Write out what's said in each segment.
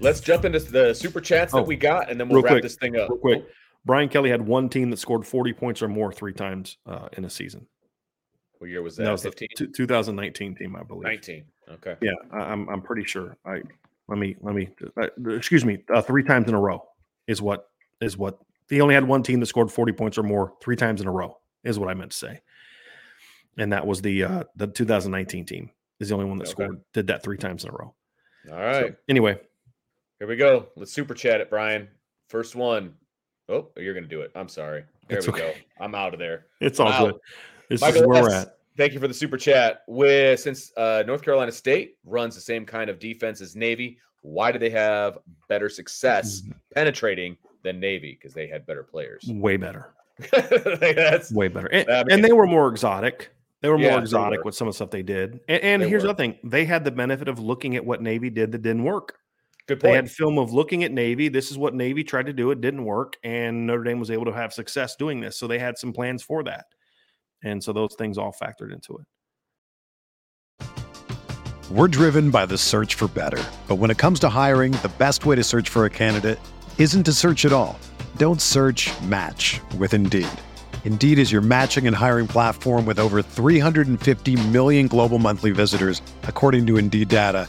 Let's jump into the super chats that Oh, we got, and then we'll wrap quick, this thing up. Real quick, Brian Kelly had one team that scored 40 points or more three times uh, in a season. What year was That that? was the 15? two- 2019 team, I believe. 19. Okay. Yeah, I, I'm I'm pretty sure. I let me let me uh, excuse me. Uh, three times in a row is what is what he only had one team that scored 40 points or more three times in a row is what I meant to say. And that was the uh, the 2019 team is the only one that Okay. scored did that three times in a row. All right. So, anyway, Here we go. Let's super chat it, Brian. First one. Oh, you're going to do it. I'm sorry. There It's we okay. go. I'm out of there. it's all Wow. good. This Michael is where we're at. Thank you for the super chat. With since uh, North Carolina State runs the same kind of defense as Navy, why do they have better success Mm-hmm. penetrating than Navy? Because they had better players. Way better. That's way better. And, I and they were more exotic. They were Yeah, more exotic were. with some of the stuff they did. And, and They here's were. the thing: they had the benefit of looking at what Navy did that didn't work. Good They had film of looking at Navy. This is what Navy tried to do. It didn't work, and Notre Dame was able to have success doing this. So they had some plans for that, and so those things all factored into it. We're driven by the search for better. But when it comes to hiring, the best way to search for a candidate isn't to search at all. Don't search match with Indeed. Indeed is your matching and hiring platform with over 350 million global monthly visitors, according to Indeed data,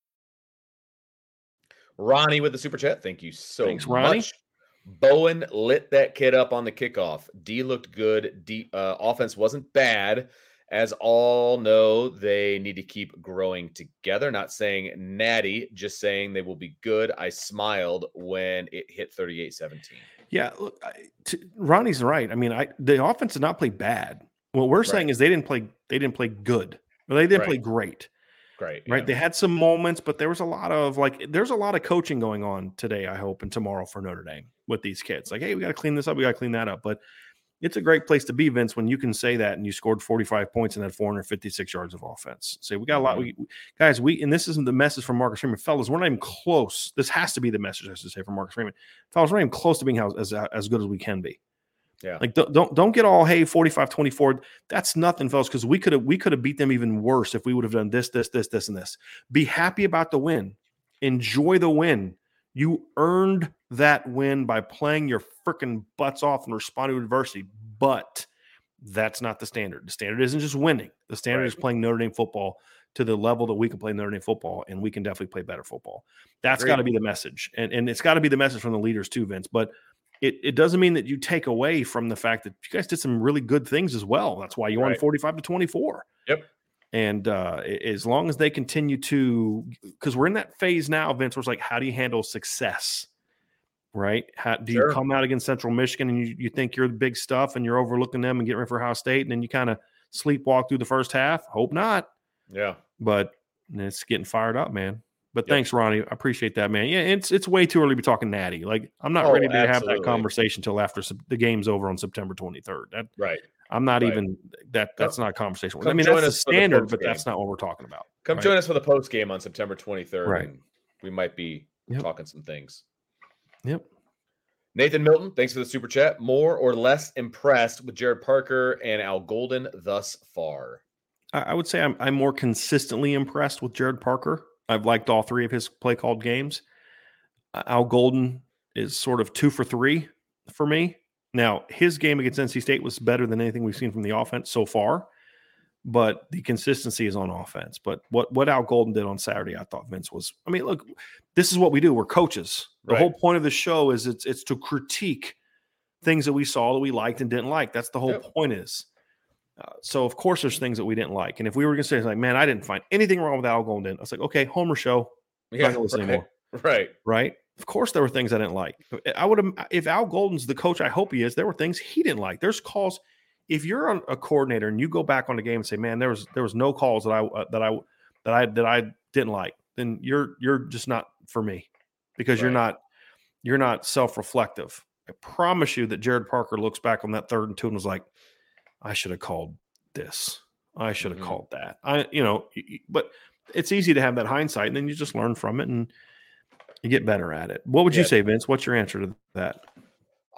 Ronnie with the super chat. Thank you so much. Thanks, Ronnie. much. Bowen lit that kid up on the kickoff. D looked good. D uh, offense wasn't bad. As all know, they need to keep growing together. Not saying natty, just saying they will be good. I smiled when it hit 38 17. Yeah, look, I, t- Ronnie's right. I mean, I the offense did not play bad. What we're saying is they didn't play. They didn't play good. Or they didn't play great. Great. Right. yeah. They had some moments, but there was a lot of like there's a lot of coaching going on today, I hope, and tomorrow for Notre Dame with these kids. Like, hey, we got to clean this up, we got to clean that up. But it's a great place to be, Vince, when you can say that and you scored 45 points and had 456 yards of offense. Say we got a lot, Mhm. we, guys. We and this isn't the message from Marcus Freeman, fellas. We're not even close. This has to be the message I should say from Marcus Freeman, fellas. We're not even close to being how, as as good as we can be. Yeah. Like don't don't, don't get all hey 45 24. That's nothing, fellas, because we could have we could have beat them even worse if we would have done this, this, this, this, and this. Be happy about the win. Enjoy the win. You earned that win by playing your freaking butts off and responding to adversity. But that's not the standard. The standard isn't just winning. The standard Right. is playing Notre Dame football to the level that we can play Notre Dame football, and we can definitely play better football. That's got to be the message, and and it's got to be the message from the leaders too, Vince. But it, it doesn't mean that you take away from the fact that you guys did some really good things as well. That's why you won Right. forty five to twenty four. Yep. And uh, as long as they continue to, because we're in that phase now, Vince, where it's like, how do you handle success? Right? How do Sure. you come out against Central Michigan and you, you think you're the big stuff and you're overlooking them and getting ready for Ohio State, and then you kind of sleepwalk through the first half? Hope not Yeah. but it's getting fired up, man. But Yep. thanks, Ronnie. I appreciate that, man. Yeah, it's it's way too early to be talking natty. Like I'm not Oh, ready to have that conversation until after Sep- the game's over on September 23rd. That Right. I'm not Right. even that. That's not a conversation. I mean, that's the us for the standard, but that's not what we're talking about. Come Right. join us for the post game on September 23rd. Right. and we might be Yep. talking some things. Yep. Nathan Milton, thanks for the super chat. More or less impressed with Gerad Parker and Al Golden thus far. I, I would say I'm I'm more consistently impressed with Gerad Parker. I've liked all three of his play called games. Al Golden is sort of two for three for me. Now, his game against NC State was better than anything we've seen from the offense so far, but the consistency is on offense. But what what Al Golden did on Saturday, I thought Vince was. I mean, look, this is what we do. We're coaches. The Right. whole point of the show is it's it's to critique things that we saw that we liked and didn't like. That's the whole Yep. point is. Uh, so of course there's things that we didn't like, and if we were going to say like, man, I didn't find anything wrong with Al Golden, I was like, okay, Homer show, Yeah, gonna listen right. anymore. right. right? Of course there were things I didn't like. I would have if Al Golden's the coach, I hope he is. There were things he didn't like. There's calls. If you're on a coordinator and you go back on the game and say, man, there was there was no calls that I uh, that I that I that I didn't like, then you're you're just not for me because you're not you're not self reflective. I promise you that Gerad Parker looks back on that third and two and was like, I should have called this. I should have Mhm. called that. I, you know, but it's easy to have that hindsight, and then you just learn from it and you get better at it. What would you say, Vince? What's your answer to that?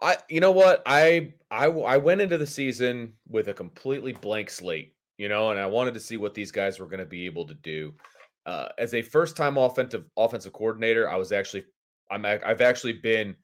I you know what I I I went into the season with a completely blank slate, you know, and I wanted to see what these guys were going to be able to do. Uh, as a first time offensive offensive coordinator, I was actually I'm I've actually been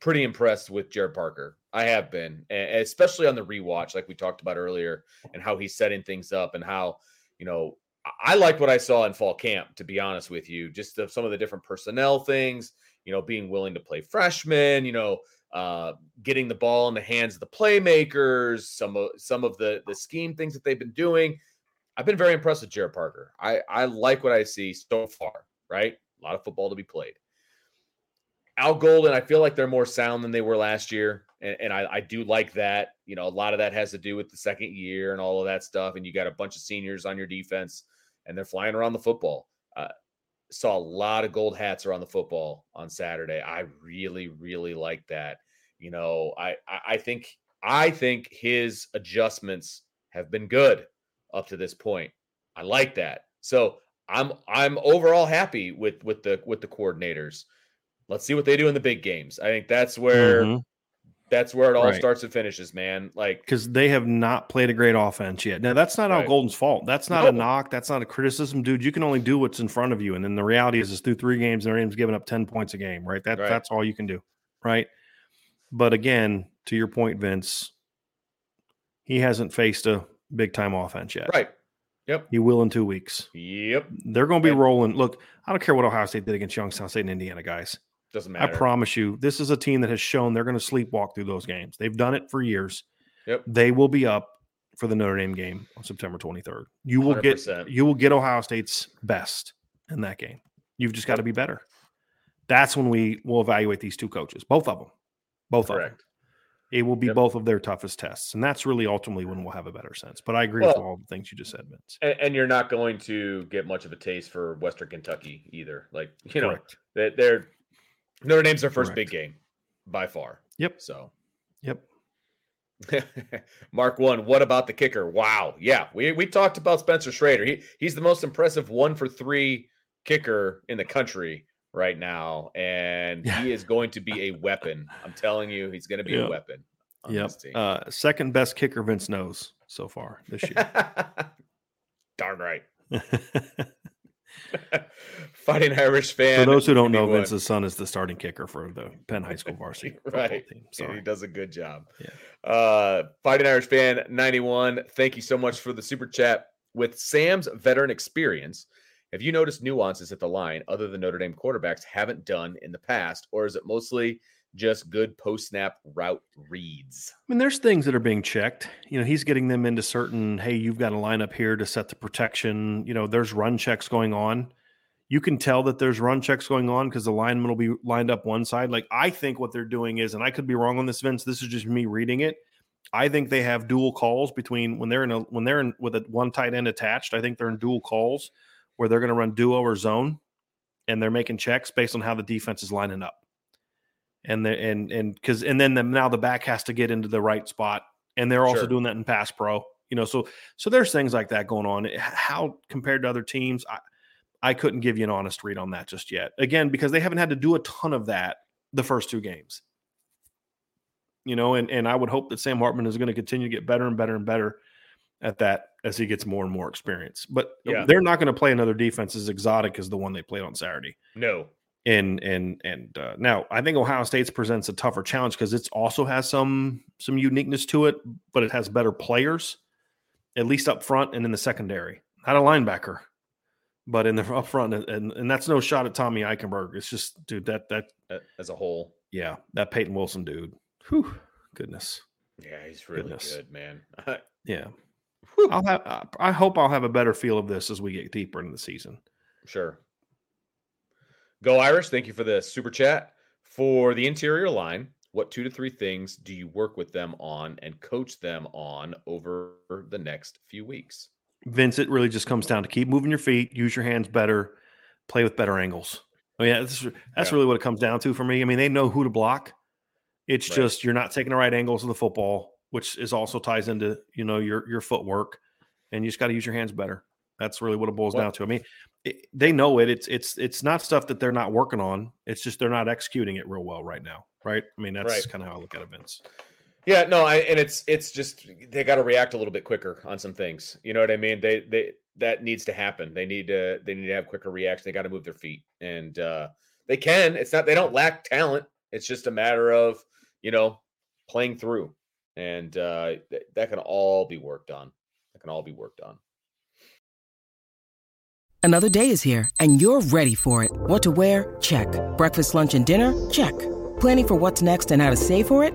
pretty impressed with Gerad Parker. I have been, especially on the rewatch, like we talked about earlier, and how he's setting things up and how you know I- like what I saw in fall camp. To be honest with you, just the, some of the different personnel things, you know, being willing to play freshmen, you know uh, getting the ball in the hands of the playmakers, some of some of the the scheme things that they've been doing. I've been very impressed with Gerad Parker. I I like what I see so far. Right, a lot of football to be played. Al Golden, I feel like they're more sound than they were last year, and, and I, I do like that. You know, a lot of that has to do with the second year and all of that stuff, and you got a bunch of seniors on your defense, and they're flying around the football. Uh, saw a lot of gold hats around the football on Saturday. I really, really like that. You know, I, I I think I think his adjustments have been good up to this point. I like that. So I'm I'm overall happy with with the with the coordinators. Let's see what they do in the big games. I think that's where that's where it all Mm-hmm. Starts and finishes, man. Like Because they have not played a great offense yet. Now that's not Al Golden's fault. That's not a knock. That's not a criticism, dude. You can only do what's in front of you. And then the reality is, is through three games, their team's giving up ten points a game. Right. That Right. that's all you can do. Right. But again, to your point, Vince, he hasn't faced a big time offense yet. right. Yep. He will in two weeks. Yep. They're going to be And- rolling. Look, I don't care what Ohio State did against Youngstown State and Indiana, guys. Doesn't I promise you, this is a team that has shown they're going to sleepwalk through those games. They've done it for years. Yep. They will be up for the Notre Dame game on September 23rd. You will get 100%. you will get Ohio State's best in that game. You've just got to be better. That's when we will evaluate these two coaches, both of them. Both of them. It will be Yep. both of their toughest tests. And that's really ultimately when we'll have a better sense. But I agree with all the things you just said, Vince. And, and you're not going to get much of a taste for Western Kentucky either. Like you know, Correct. that they're Notre Dame's their first Correct. big game by far. Yep. So Yep. Mark one, what about the kicker? Wow. Yeah, we, we talked about Spencer Schrader. He he's the most impressive one for three kicker in the country right now. And yeah. he is going to be a weapon. I'm telling you, he's going to be a weapon. Yep. Uh, second best kicker Vince knows so far this year. Darn right. Fighting Irish fan. For those who don't know, Vince's son is the starting kicker for the Penn High School varsity right. team. Sorry. He does a good job. Yeah. Uh, Fighting Irish fan 91. Thank you so much for the super chat. With Sam's veteran experience, have you noticed nuances at the line other than Notre Dame quarterbacks haven't done in the past, or is it mostly just good post snap route reads. I mean, there's things that are being checked. You know, he's getting them into certain, hey, you've got a line up here to set the protection. You know, there's run checks going on. You can tell that there's run checks going on because the lineman will be lined up one side. Like, I think what they're doing is, and I could be wrong on this, Vince, this is just me reading it. I think they have dual calls between when they're in a when they're in with a one tight end attached. I think they're in dual calls where they're going to run duo or zone, and they're making checks based on how the defense is lining up and the and and because and then the, now the back has to get into the right spot, and they're also sure. doing that in pass pro. You know, so so there's things like that going on. How compared to other teams, I I couldn't give you an honest read on that just yet. Again, because they haven't had to do a ton of that the first two games. You know, and and I would hope that Sam Hartman is going to continue to get better and better and better at that as he gets more and more experience. But yeah. they're not going to play another defense as exotic as the one they played on Saturday. No, and and and uh, now I think Ohio State's presents a tougher challenge because it also has some some uniqueness to it, but it has better players, at least up front and in the secondary. Not a linebacker, but in the up front, and and that's no shot at Tommy Eichenberg. It's just dude that that as a whole, yeah, that Peyton Wilson dude. Whew, goodness. Yeah, he's really goodness. good, man. yeah. Whew. I'll have. I hope I'll have a better feel of this as we get deeper into the season. Sure. Go Irish. Thank you for the super chat. For the interior line, what two to three things do you work with them on and coach them on over the next few weeks? Vince, it really just comes down to keep moving your feet, use your hands better, play with better angles. Oh, I mean, that's, that's yeah. really what it comes down to for me. I mean, they know who to block. It's right. just you're not taking the right angles of the football, which is also ties into you know your your footwork, and you just got to use your hands better. That's really what it boils well, down to. I mean, it, they know it. It's it's it's not stuff that they're not working on. It's just they're not executing it real well right now, right? I mean, that's right. kind of how I look at events. Yeah, no, I, and it's it's just they got to react a little bit quicker on some things. You know what I mean? They they that needs to happen. They need to they need to have quicker reaction. They got to move their feet, and uh, they can. It's not they don't lack talent. It's just a matter of you know playing through, and uh, th- that can all be worked on. That can all be worked on. Another day is here, and you're ready for it. What to wear? Check. Breakfast, lunch, and dinner? Check. Planning for what's next and how to save for it?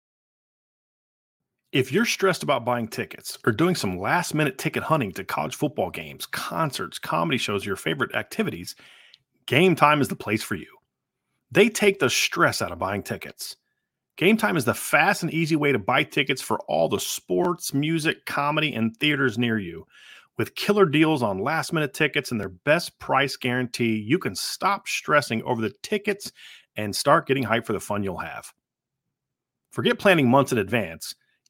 If you're stressed about buying tickets or doing some last minute ticket hunting to college football games, concerts, comedy shows, your favorite activities, Game Time is the place for you. They take the stress out of buying tickets. Game Time is the fast and easy way to buy tickets for all the sports, music, comedy, and theaters near you. With killer deals on last minute tickets and their best price guarantee, you can stop stressing over the tickets and start getting hyped for the fun you'll have. Forget planning months in advance.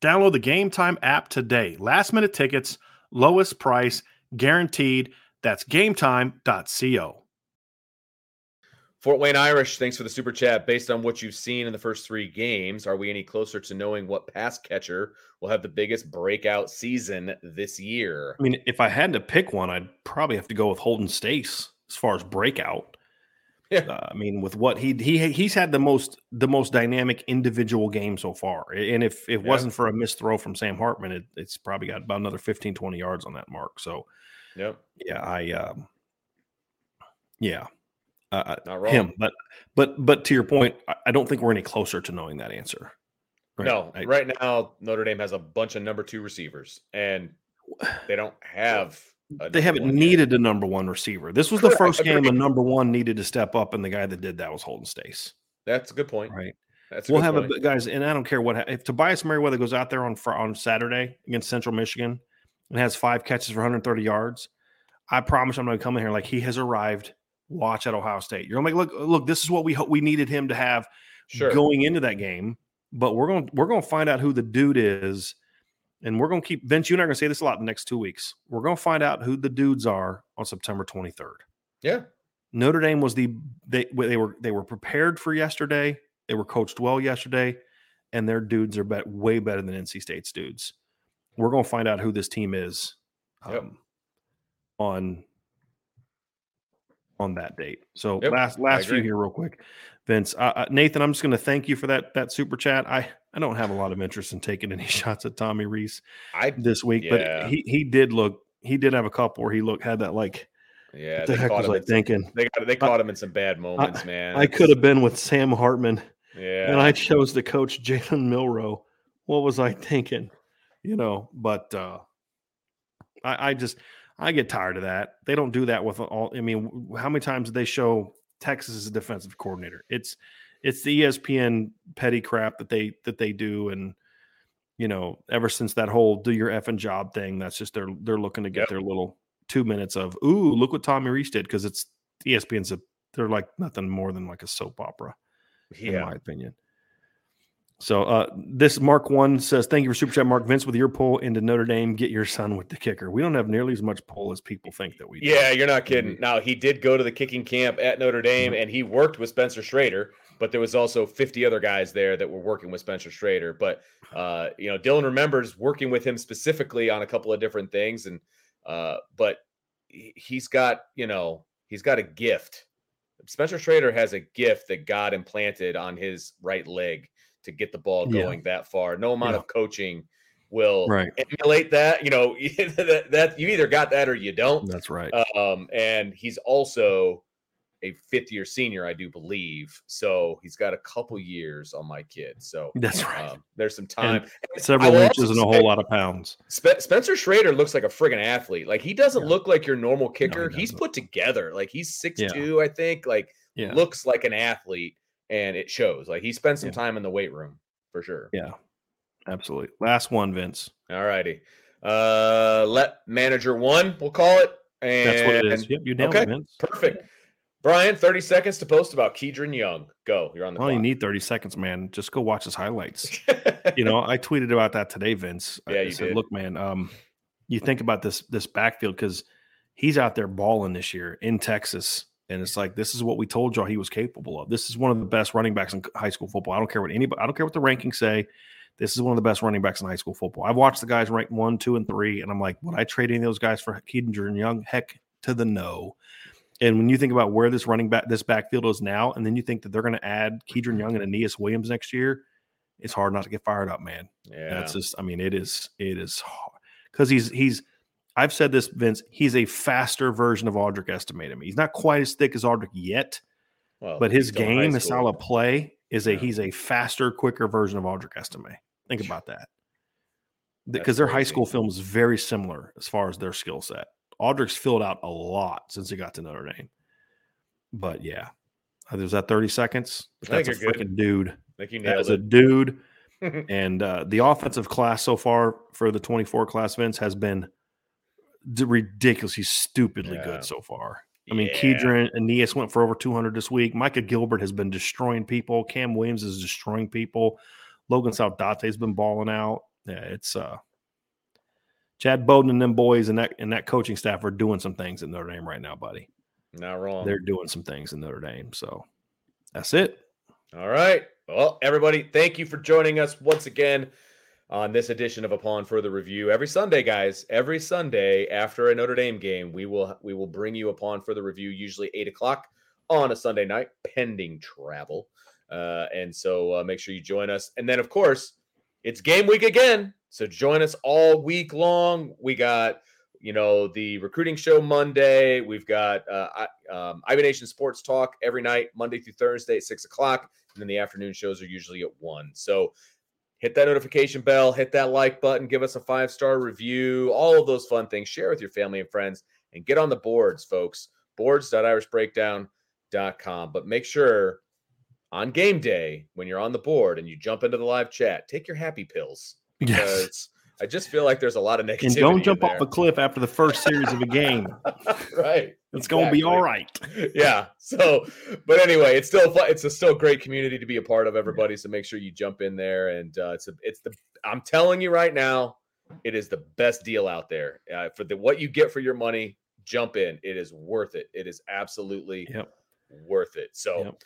Download the Game Time app today. Last minute tickets, lowest price, guaranteed. That's gametime.co. Fort Wayne Irish, thanks for the super chat. Based on what you've seen in the first three games, are we any closer to knowing what pass catcher will have the biggest breakout season this year? I mean, if I had to pick one, I'd probably have to go with Holden Staes as far as breakout. Yeah. Uh, I mean, with what he he he's had the most the most dynamic individual game so far. And if it Yeah. wasn't for a missed throw from Sam Hartman, it, it's probably got about another 15, 20 yards on that mark. So Yep. yeah, I um yeah. Uh, Not wrong. him, but but but to your point, I, I don't think we're any closer to knowing that answer. Right? No, I- right now Notre Dame has a bunch of number two receivers, and they don't have. They haven't needed a number one receiver. This was the first game a number one needed to step up, and the guy that did that was Holden Staes. That's a good point. Right. That's a we'll have point. a guys, and I don't care what if Tobias Merriweather goes out there on on Saturday against Central Michigan and has five catches for 130 yards. I promise I'm going to come in here like he has arrived. Watch at Ohio State. You're like, look, look, this is what we hope we needed him to have Sure. going into that game. But we're going to we're going to find out who the dude is, and we're going to keep Vince. You and I are going to say this a lot in the next two weeks. We're going to find out who the dudes are on September 23rd. yeah. Notre Dame was the they they were they were prepared for yesterday. They were coached well yesterday, and their dudes are bet, way better than NC State's dudes. We're going to find out who this team is Yep. um, on on that date. So Yep, last last few here, real quick, Vince, uh, uh, Nathan. I'm just going to thank you for that that super chat. I I don't have a lot of interest in taking any shots at Tommy Rees I this week, Yeah. but he he did look he did have a couple where he looked had that like yeah. what the heck was. I some, thinking? they got they caught him in some bad moments, man. I could have been with Sam Hartman, Yeah. and I chose to coach Jalen Milroe. What was I thinking? You know, but uh I, I just I get tired of that. They don't do that with all. I mean, how many times did they show Texas as a defensive coordinator? It's it's the ESPN petty crap that they that they do, and you know, ever since that whole "do your effing job" thing, that's just they're they're looking to get Yep. their little two minutes of "ooh, look what Tommy Rees did" because it's ESPN's a they're like nothing more than like a soap opera in my opinion. So uh this Mark One says, Thank you for super chat, Mark Vince. With your pull into Notre Dame, get your son with the kicker. We don't have nearly as much pull as people think that we do. Yeah, you're not kidding. Mhm. Now he did go to the kicking camp at Notre Dame, Mm-hmm. and he worked with Spencer Schrader. But there was also 50 other guys there that were working with Spencer Schrader. But uh, you know, Dylan remembers working with him specifically on a couple of different things, and uh, but he- he's got you know he's got a gift. Spencer Schrader has a gift that God implanted on his right leg to get the ball Yeah. going that far. No amount Yeah. of coaching will Right. emulate that. You know that, that you either got that or you don't. That's right. Um, and he's also a fifth year senior, I do believe. So he's got a couple years on my kid. So That's right. um, there's some time. I Several inches and a whole lot of pounds. Spe- Spencer Schrader looks like a friggin' athlete. Like he doesn't Yeah. look like your normal kicker. he's doesn't. put together. Like he's six Yeah. two, I think. Like Yeah. looks like an athlete, and it shows. Like he spent some Yeah. time in the weight room for sure. Yeah. Absolutely. Last one, Vince. All righty. Uh, let manager one, we'll call it. And That's what it is. Yep, you nailed okay, it, Vince. perfect. Brian, 30 seconds to post about Kedren Young. Go. You're on the Well, you clock. need 30 seconds, man. Just go watch his highlights. you know, I tweeted about that today, Vince. Yeah, I you said, did. look, man, um, you think about this this backfield because he's out there balling this year in Texas. And it's like this is what we told y'all he was capable of. This is one of the best running backs in high school football. I don't care what anybody I don't care what the rankings say. This is one of the best running backs in high school football. I've watched the guys rank one, two, and three, and I'm like, would I trade any of those guys for Keaton Young? Heck to the no. And when you think about where this running back, this backfield is now, and then you think that they're going to add Kedren Young and Aneyas Williams next year, it's hard not to get fired up, man. yeah. That's just, I mean, it is, it is because he's, he's, I've said this, Vince, he's a faster version of Audric Estime. He's not quite as thick as Audric yet, well, but his he's still in high game, his style of play is a, Yeah. he's a faster, quicker version of Audric Estime. Think about that. Because their high school film is very similar as far as their skill set. Audric's filled out a lot since he got to Notre Dame. But yeah, Uh, there's that 30 seconds. But that's a good. freaking dude. I think you That is a dude. and uh, the offensive class so far for the 24 class Vince has been d- ridiculously stupidly Yeah. good so far. I mean, Yeah. Kedren Aneyas went for over 200 this week. Micah Gilbert has been destroying people. Cam Williams is destroying people. Logan Saldate has been balling out. Yeah, it's uh Chad Bowden and them boys and that and that coaching staff are doing some things in Notre Dame right now, buddy. Not wrong. They're doing some things in Notre Dame. So that's it. All right. Well, everybody, thank you for joining us once again on this edition of Upon Further Review. Every Sunday, guys, every Sunday after a Notre Dame game, we will we will bring you Upon Further Review, usually eight o'clock on a Sunday night, pending travel. Uh, and so uh, make sure you join us. And then, of course, it's game week again. So join us all week long. We got you know the recruiting show Monday. We've got uh, um, IB Nation Sports Talk every night, Monday through Thursday at six o'clock, and then the afternoon shows are usually at one. So hit that notification bell, hit that like button, give us a five star review, all of those fun things. Share with your family and friends, and get on the boards, folks. Boards.irishbreakdown.com. But make sure on game day when you're on the board and you jump into the live chat, take your happy pills because I just feel like there's a lot of negativity. And don't jump off a cliff after the first series of a game. right. It's going to be all right. yeah. So, but anyway, it's still fun. It's a still great community to be a part of. Everybody, so make sure you jump in there. And uh, it's a, it's the. I'm telling you right now, it is the best deal out there uh, for the what you get for your money. Jump in. It is worth it. It is absolutely Yep. worth it. So, Yep.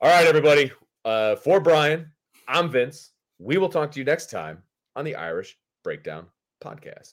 all right, everybody. Uh, for Brian, I'm Vince. We will talk to you next time on the Irish Breakdown Podcast.